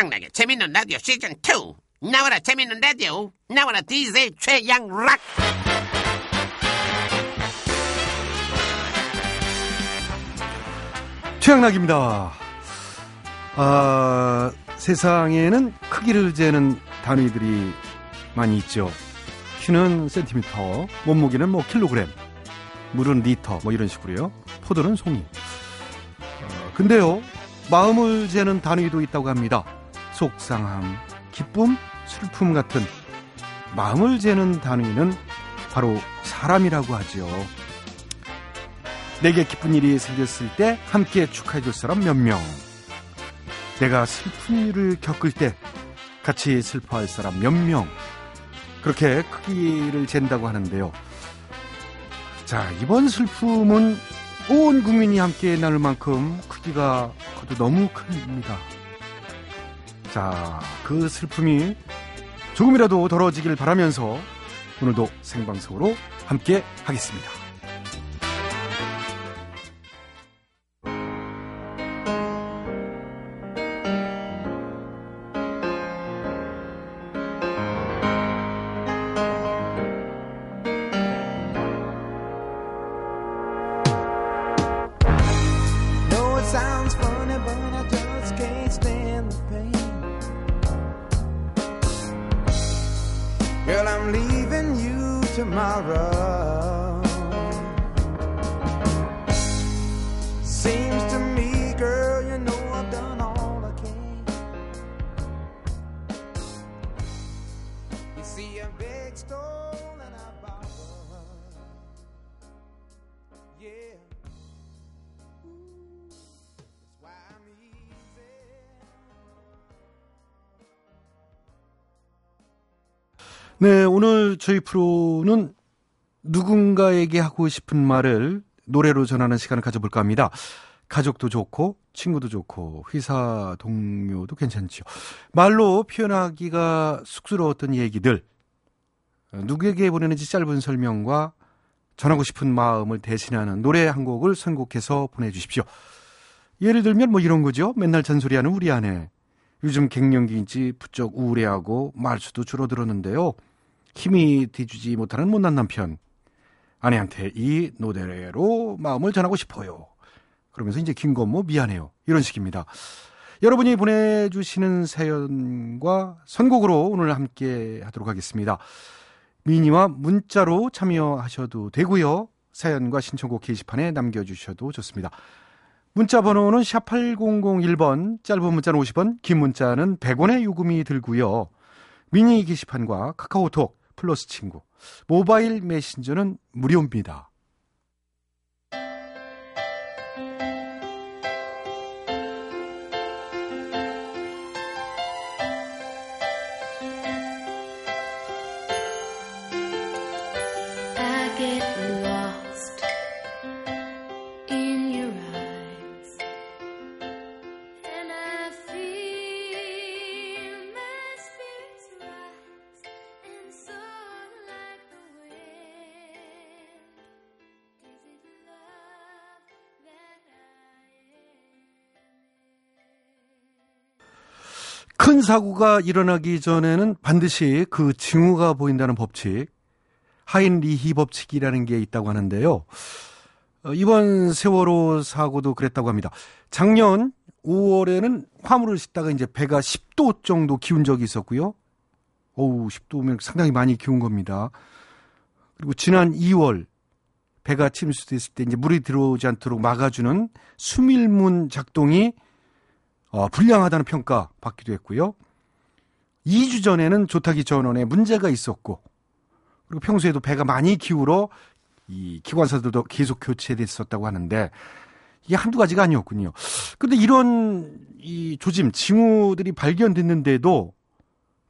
최양락의 재밌는 라디오 시즌 2 나와라 재밌는 라디오 나와라 DJ 최양락 최양락입니다. 아, 세상에는 크기를 재는 단위들이 많이 있죠. 키는 센티미터, 몸무게는 뭐 킬로그램, 물은 리터, 뭐 이런 식으로요. 포도는 송이. 어, 근데요, 마음을 재는 단위도 있다고 합니다. 속상함, 기쁨, 슬픔 같은 마음을 재는 단위는 바로 사람이라고 하죠. 내게 기쁜 일이 생겼을 때 함께 축하해 줄 사람 몇 명. 내가 슬픈 일을 겪을 때 같이 슬퍼할 사람 몇 명. 그렇게 크기를 잰다고 하는데요. 자, 이번 슬픔은 온 국민이 함께 나눌 만큼 크기가 그도 너무 큽니다. 자, 그 슬픔이 조금이라도 덜어지길 바라면서 오늘도 생방송으로 함께 하겠습니다. Tomorrow. 네, 오늘 저희 프로는 누군가에게 하고 싶은 말을 노래로 전하는 시간을 가져볼까 합니다. 가족도 좋고, 친구도 좋고, 회사 동료도 괜찮죠. 말로 표현하기가 쑥스러웠던 얘기들, 어, 누구에게 보내는지 짧은 설명과 전하고 싶은 마음을 대신하는 노래 한 곡을 선곡해서 보내주십시오. 예를 들면 뭐 이런 거죠. 맨날 잔소리하는 우리 아내. 요즘 갱년기인지 부쩍 우울해하고 말수도 줄어들었는데요. 힘이 뒤주지 못하는 못난 남편. 아내한테 이 노래로 마음을 전하고 싶어요. 그러면서 이제 김건모 미안해요. 이런 식입니다. 여러분이 보내주시는 사연과 선곡으로 오늘 함께 하도록 하겠습니다. 미니와 문자로 참여하셔도 되고요. 사연과 신청곡 게시판에 남겨주셔도 좋습니다. 문자 번호는 샵 8001번, 짧은 문자는 50원, 긴 문자는 100원의 요금이 들고요. 미니 게시판과 카카오톡, 플러스 친구, 모바일 메신저는 무료입니다. 큰 사고가 일어나기 전에는 반드시 그 징후가 보인다는 법칙, 하인리히 법칙이라는 게 있다고 하는데요. 어, 이번 세월호 사고도 그랬다고 합니다. 작년 5월에는 화물을 싣다가 이제 배가 10도 정도 기운 적이 있었고요. 어우, 10도면 상당히 많이 기운 겁니다. 그리고 지난 2월 배가 침수됐을 때 이제 물이 들어오지 않도록 막아주는 수밀문 작동이 어, 불량하다는 평가 받기도 했고요. 2주 전에는 조타기 전원에 문제가 있었고, 그리고 평소에도 배가 많이 기울어 이 기관사들도 계속 교체됐었다고 하는데, 이게 한두 가지가 아니었군요. 근데 이런 이 조짐, 징후들이 발견됐는데도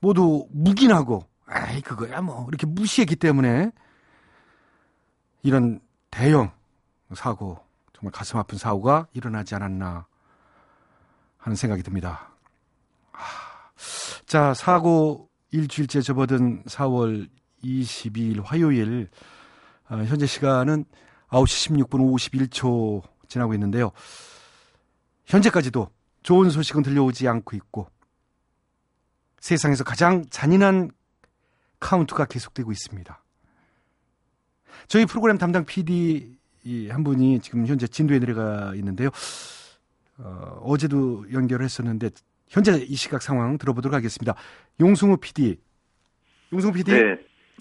모두 묵인하고, 아이, 그거야 뭐, 이렇게 무시했기 때문에 이런 대형 사고, 정말 가슴 아픈 사고가 일어나지 않았나 하는 생각이 듭니다. 아, 자, 사고 일주일째 접어든 4월 22일 화요일, 어, 현재 시간은 9시 16분 51초 지나고 있는데요. 현재까지도 좋은 소식은 들려오지 않고 있고, 세상에서 가장 잔인한 카운트가 계속되고 있습니다. 저희 프로그램 담당 PD 한 분이 지금 현재 진도에 내려가 있는데요. 어, 어제도 연결을 했었는데 현재 이 시각 상황 들어보도록 하겠습니다. 용승우 PD. 용승우 PD. 네,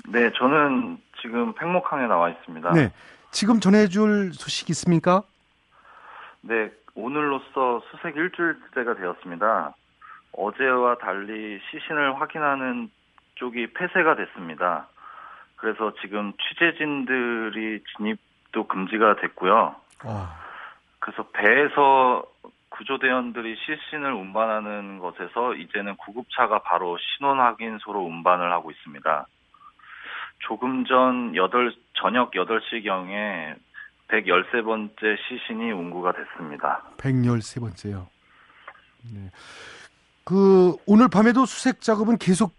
네, 저는 지금 팽목항에 나와 있습니다. 네. 지금 전해줄 소식 있습니까? 네, 오늘로써 수색 일주일째가 되었습니다. 어제와 달리 시신을 확인하는 쪽이 폐쇄가 됐습니다. 그래서 지금 취재진들이 진입도 금지가 됐고요. 어, 그래서 배에서 구조대원들이 시신을 운반하는 것에서 이제는 구급차가 바로 신원 확인소로 운반을 하고 있습니다. 조금 전 8, 저녁 8시경에 113번째 시신이 운구가 됐습니다. 113번째요. 네. 그 오늘 밤에도 수색 작업은 계속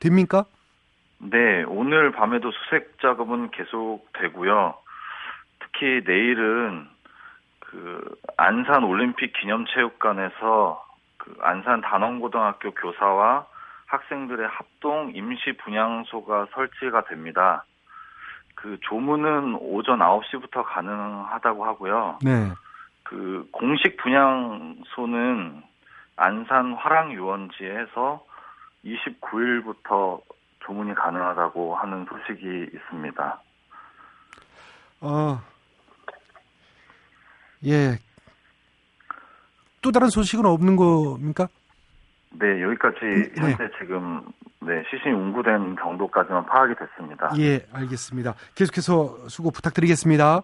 됩니까? 네, 오늘 밤에도 수색 작업은 계속 되고요. 특히 내일은 그 안산 올림픽 기념체육관에서 그 안산 단원고등학교 교사와 학생들의 합동 임시 분향소가 설치가 됩니다. 그 조문은 오전 9시부터 가능하다고 하고요. 네. 그 공식 분향소는 안산 화랑 유원지에서 29일부터 조문이 가능하다고 하는 소식이 있습니다. 어, 예. 또 다른 소식은 없는 겁니까? 네, 여기까지 네. 현재 지금 네, 시신이 운구된 정도까지만 파악이 됐습니다. 예, 알겠습니다. 계속해서 수고 부탁드리겠습니다.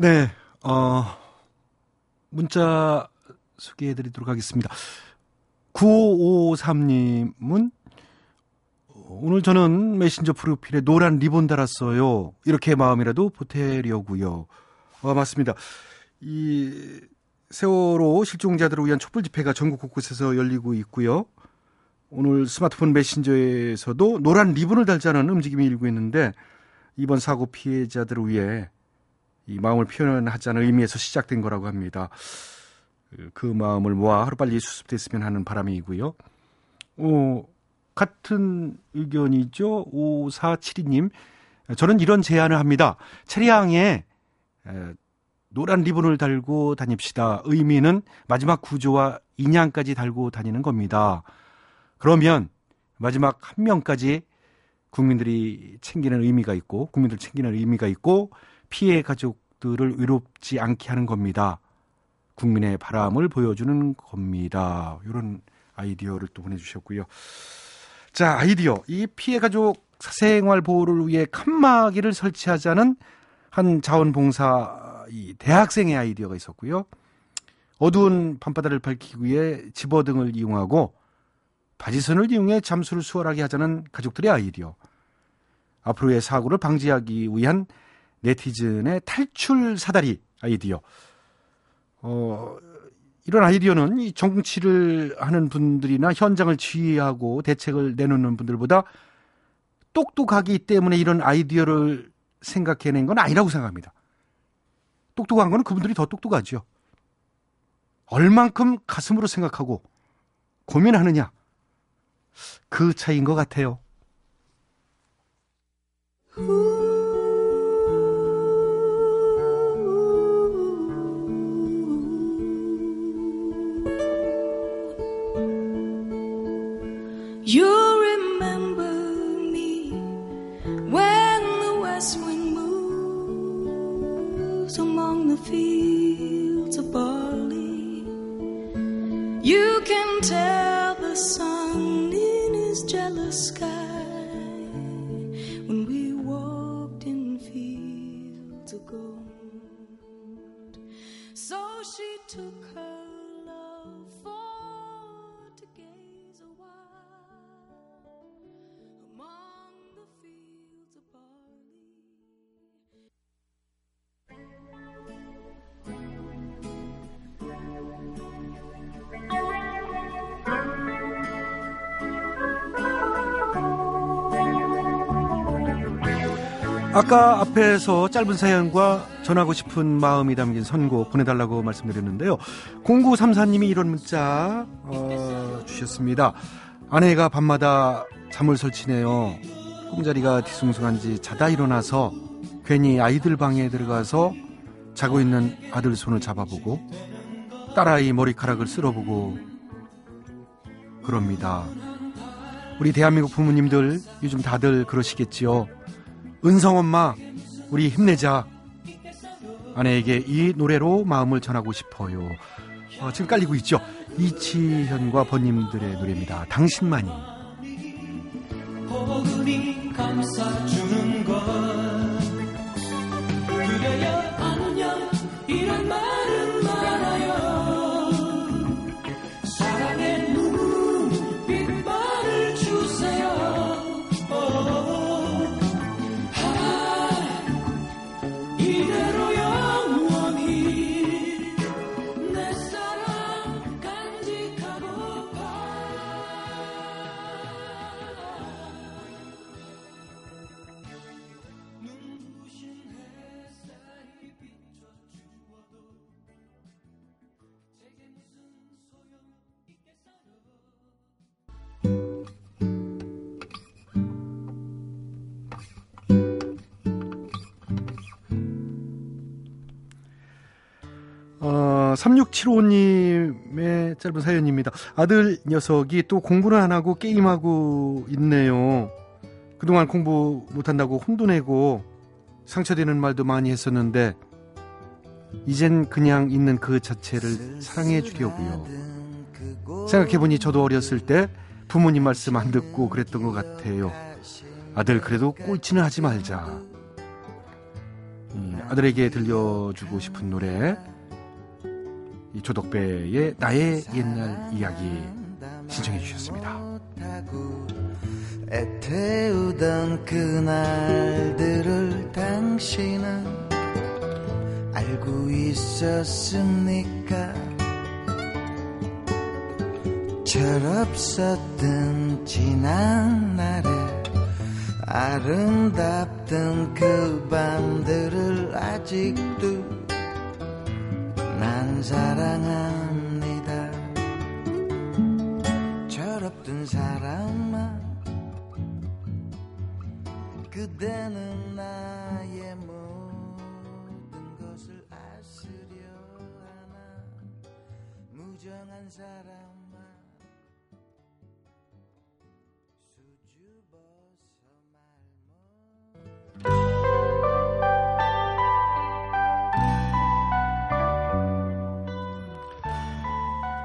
네, 어, 문자 소개해 드리도록 하겠습니다. 9553님은 오늘 저는 메신저 프로필에 노란 리본 달았어요. 이렇게 마음이라도 보태려고요. 어, 맞습니다. 이 세월호 실종자들을 위한 촛불 집회가 전국 곳곳에서 열리고 있고요. 오늘 스마트폰 메신저에서도 노란 리본을 달자는 움직임이 일고 있는데 이번 사고 피해자들을 위해 이 마음을 표현하자는 의미에서 시작된 거라고 합니다. 그- 그 마음을 모아 하루빨리 수습됐으면 하는 바람이고요. 어, 같은 의견이죠. 5472님. 저는 이런 제안을 합니다. 차량에 에, 노란 리본을 달고 다닙시다. 의미는 마지막 구조와 인양까지 달고 다니는 겁니다. 그러면 마지막 한 명까지 국민들이 챙기는 의미가 있고 국민들 챙기는 의미가 있고 피해 가족들을 외롭지 않게 하는 겁니다. 국민의 바람을 보여주는 겁니다. 이런 아이디어를 또 보내주셨고요. 자, 아이디어. 이 피해 가족 사생활 보호를 위해 칸막이를 설치하자는 한 자원봉사 이 대학생의 아이디어가 있었고요. 어두운 밤바다를 밝히기 위해 집어등을 이용하고 바지선을 이용해 잠수를 수월하게 하자는 가족들의 아이디어. 앞으로의 사고를 방지하기 위한 네티즌의 탈출 사다리 아이디어. 어, 이런 아이디어는 이 정치를 하는 분들이나 현장을 지휘하고 대책을 내놓는 분들보다 똑똑하기 때문에 이런 아이디어를 생각해낸 건 아니라고 생각합니다. 똑똑한 건 그분들이 더 똑똑하죠. 얼만큼 가슴으로 생각하고 고민하느냐. 그 차이인 것 같아요. You remember me when the west wind moves among the fields of barley. You can tell the sun in his jealous sky when we walked in fields of gold. So she took her 아까 앞에서 짧은 사연과 전하고 싶은 마음이 담긴 선곡 보내달라고 말씀드렸는데요. 0934님이 이런 문자 어, 주셨습니다. 아내가 밤마다 잠을 설치네요. 꿈자리가 뒤숭숭한지 자다 일어나서 괜히 아이들 방에 들어가서 자고 있는 아들 손을 잡아보고 딸아이 머리카락을 쓸어보고 그럽니다. 우리 대한민국 부모님들 요즘 다들 그러시겠지요. 은성 엄마, 우리 힘내자. 아내에게 이 노래로 마음을 전하고 싶어요. 어, 지금 깔리고 있죠. 이치현과 번님들의 노래입니다. 당신만이. 포근히 감싸주는 것 어, 3675님의 짧은 사연입니다. 아들 녀석이 또 공부는 안 하고 게임하고 있네요. 그동안 공부 못한다고 혼도 내고 상처되는 말도 많이 했었는데, 이젠 그냥 있는 그 자체를 사랑해 주려고요. 생각해보니 저도 어렸을 때 부모님 말씀 안 듣고 그랬던 것 같아요. 아들 그래도 꼴찌는 하지 말자. 이 아들에게 들려주고 싶은 노래 이 조덕배의 나의 옛날 이야기 신청해 주셨습니다. 애태우던 그날들을 당신은 알고 있었습니까? 철없었던 지난 날에 아름답던 그 밤들을 아직도 난 사랑합니다. 철없던 사람아 그대는 나의 모든 것을 아스려 하나 무정한 사람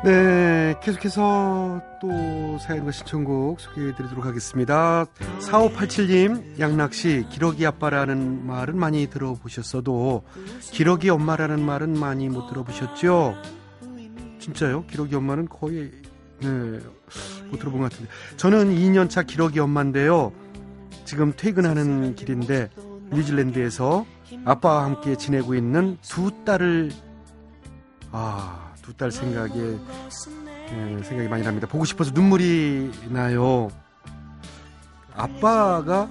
네, 계속해서 또 사연과 신청곡 소개해 드리도록 하겠습니다. 4587님, 양락씨, 기러기 아빠라는 말은 많이 들어보셨어도, 기러기 엄마라는 말은 많이 못 들어보셨죠? 진짜요? 기러기 엄마는 거의, 네, 못 들어본 것 같은데. 저는 2년차 기러기 엄마인데요. 지금 퇴근하는 길인데, 뉴질랜드에서 아빠와 함께 지내고 있는 두 딸을, 아, 두 딸 생각에 예, 생각이 많이 납니다. 보고 싶어서 눈물이 나요. 아빠가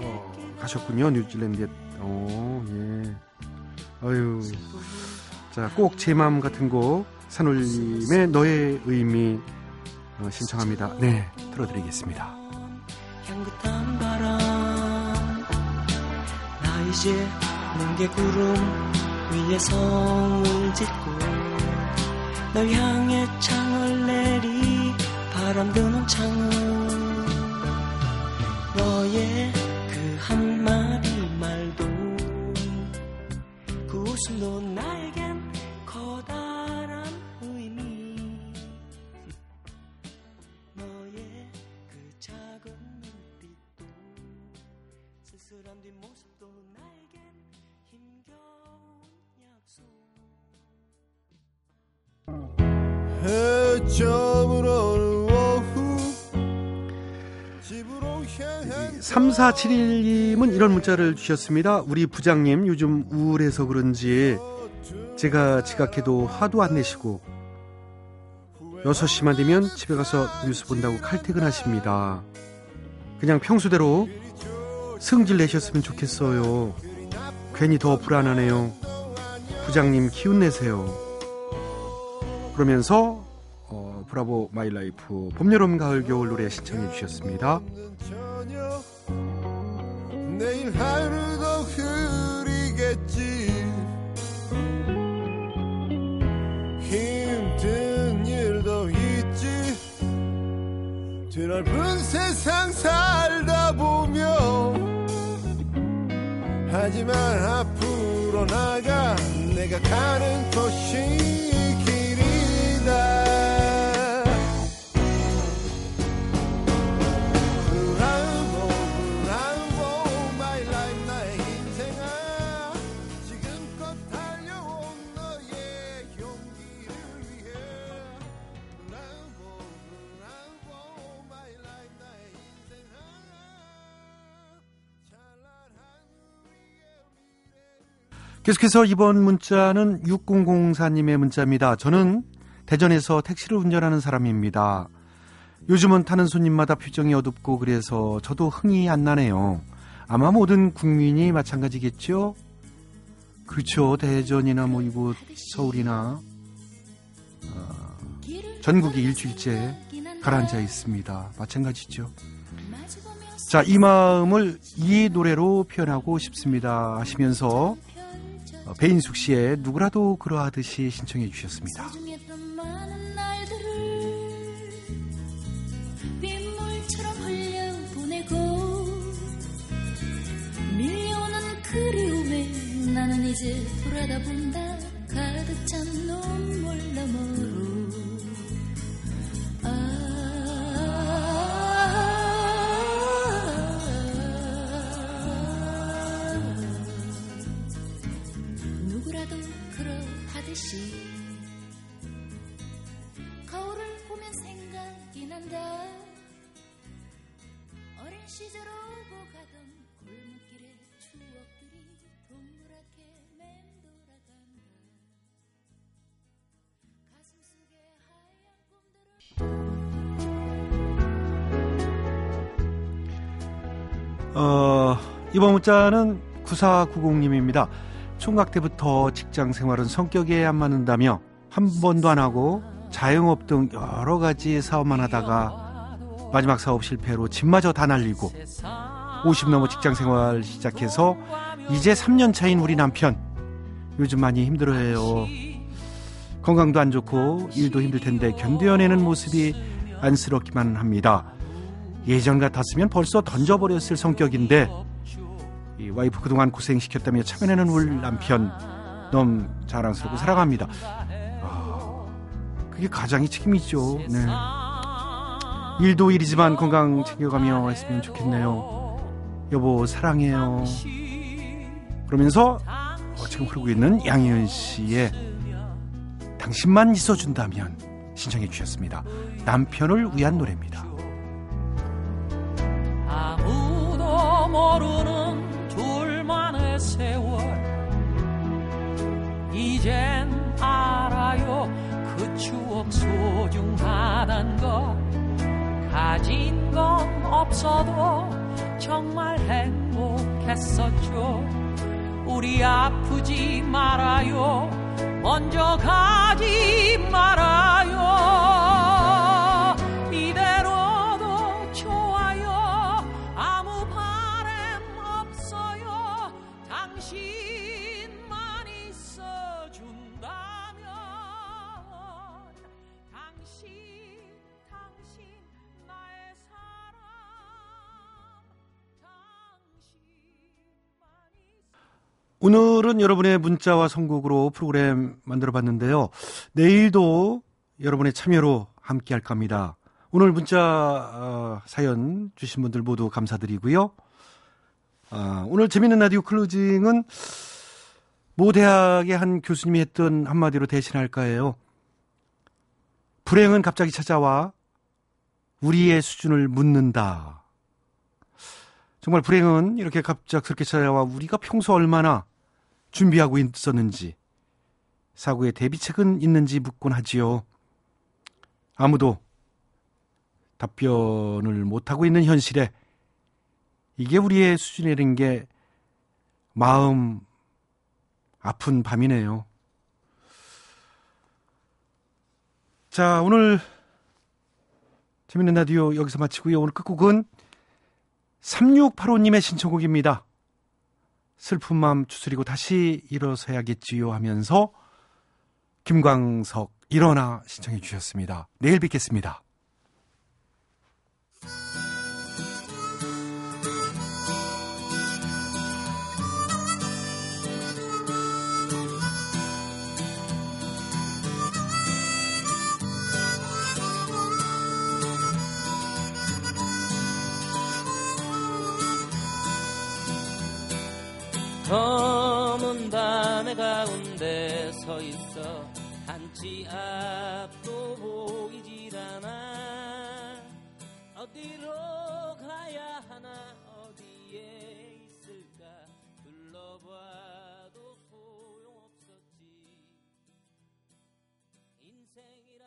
어, 가셨군요 뉴질랜드에. 어, 예. 아유, 자, 꼭 제 마음 같은 곡 산울림의 너의 의미 어, 신청합니다. 네, 틀어드리겠습니다. 향긋한 바람 나 이제 뭉게 구름 위에 성을 짓고 널 향해 창을 내리 바람 드는 창을. 너의 그 한마디 말도 그 웃음도 날쓸 3471님은 이런 문자를 주셨습니다. 우리 부장님 요즘 우울해서 그런지 제가 지각해도 화도 안 내시고 6시만 되면 집에 가서 뉴스 본다고 칼퇴근하십니다. 그냥 평소대로 승질 내셨으면 좋겠어요. 괜히 더 불안하네요. 부장님 기운 내세요. 그러면서 어, Bravo My Life 봄, 여름, 가을, 겨울 노래 신청해 주셨습니다. 하루도 흐리겠지. 힘든 일도 있지. 드넓은 세상 살다 보면 하지만 앞으로 나가 내가 가는 곳이 계속해서 이번 문자는 6004님의 문자입니다. 저는 대전에서 택시를 운전하는 사람입니다. 요즘은 타는 손님마다 표정이 어둡고 그래서 저도 흥이 안 나네요. 아마 모든 국민이 마찬가지겠죠? 그렇죠. 대전이나 뭐 이곳 서울이나 어, 전국이 일주일째 가라앉아 있습니다. 마찬가지죠. 자, 이 마음을 이 노래로 표현하고 싶습니다. 하시면서 어, 배인숙 씨의 누구라도 그러하듯이 신청해 주셨습니다. 그리움에 나는 이제 돌아다 본다 가득 찬 눈물 듯이 거울을 보면 생각이 난다 어린 시절 오고 가던 골목길의 추억들이 동그랗게 맴돌아간다 가슴 속에 하얀 꿈들을 어, 이번 문자는 9490님입니다. 총각 때부터 직장 생활은 성격에 안 맞는다며 한 번도 안 하고 자영업 등 여러 가지 사업만 하다가 마지막 사업 실패로 집마저 다 날리고 50 넘어 직장 생활 시작해서 이제 3년 차인 우리 남편 요즘 많이 힘들어해요. 건강도 안 좋고 일도 힘들 텐데 견뎌내는 모습이 안쓰럽기만 합니다. 예전 같았으면 벌써 던져버렸을 성격인데 이 와이프 그동안 고생시켰다며 참여내는 우리 남편 너무 자랑스럽고 사랑합니다. 아, 그게 가장의 책임이죠. 네. 일도 일이지만 건강 챙겨가며 했으면 좋겠네요. 여보 사랑해요. 그러면서 어, 지금 흐르고 있는 양희은 씨의 당신만 있어준다면 신청해 주셨습니다. 남편을 위한 노래입니다. 아무도 모르는 없어도 정말 행복했었죠. 우리 아프지 말아요. 먼저 가지 말아요 오늘은 여러분의 문자와 선곡으로 프로그램 만들어 봤는데요. 내일도 여러분의 참여로 함께 할 겁니다. 오늘 문자 어, 사연 주신 분들 모두 감사드리고요. 아, 오늘 재밌는 라디오 클로징은 모 대학의 한 교수님이 했던 한마디로 대신할까해요. 불행은 갑자기 찾아와 우리의 수준을 묻는다. 정말 불행은 이렇게 갑작스럽게 찾아와 우리가 평소 얼마나 준비하고 있었는지 사고의 대비책은 있는지 묻곤 하지요. 아무도 답변을 못하고 있는 현실에 이게 우리의 수준이라는 게 마음 아픈 밤이네요. 자, 오늘 재밌는 라디오 여기서 마치고요. 오늘 끝곡은 3685님의 신청곡입니다. 슬픈 마음 추스리고 다시 일어서야겠지요 하면서 김광석 일어나 신청해 주셨습니다. 내일 뵙겠습니다. 가운데 서 있어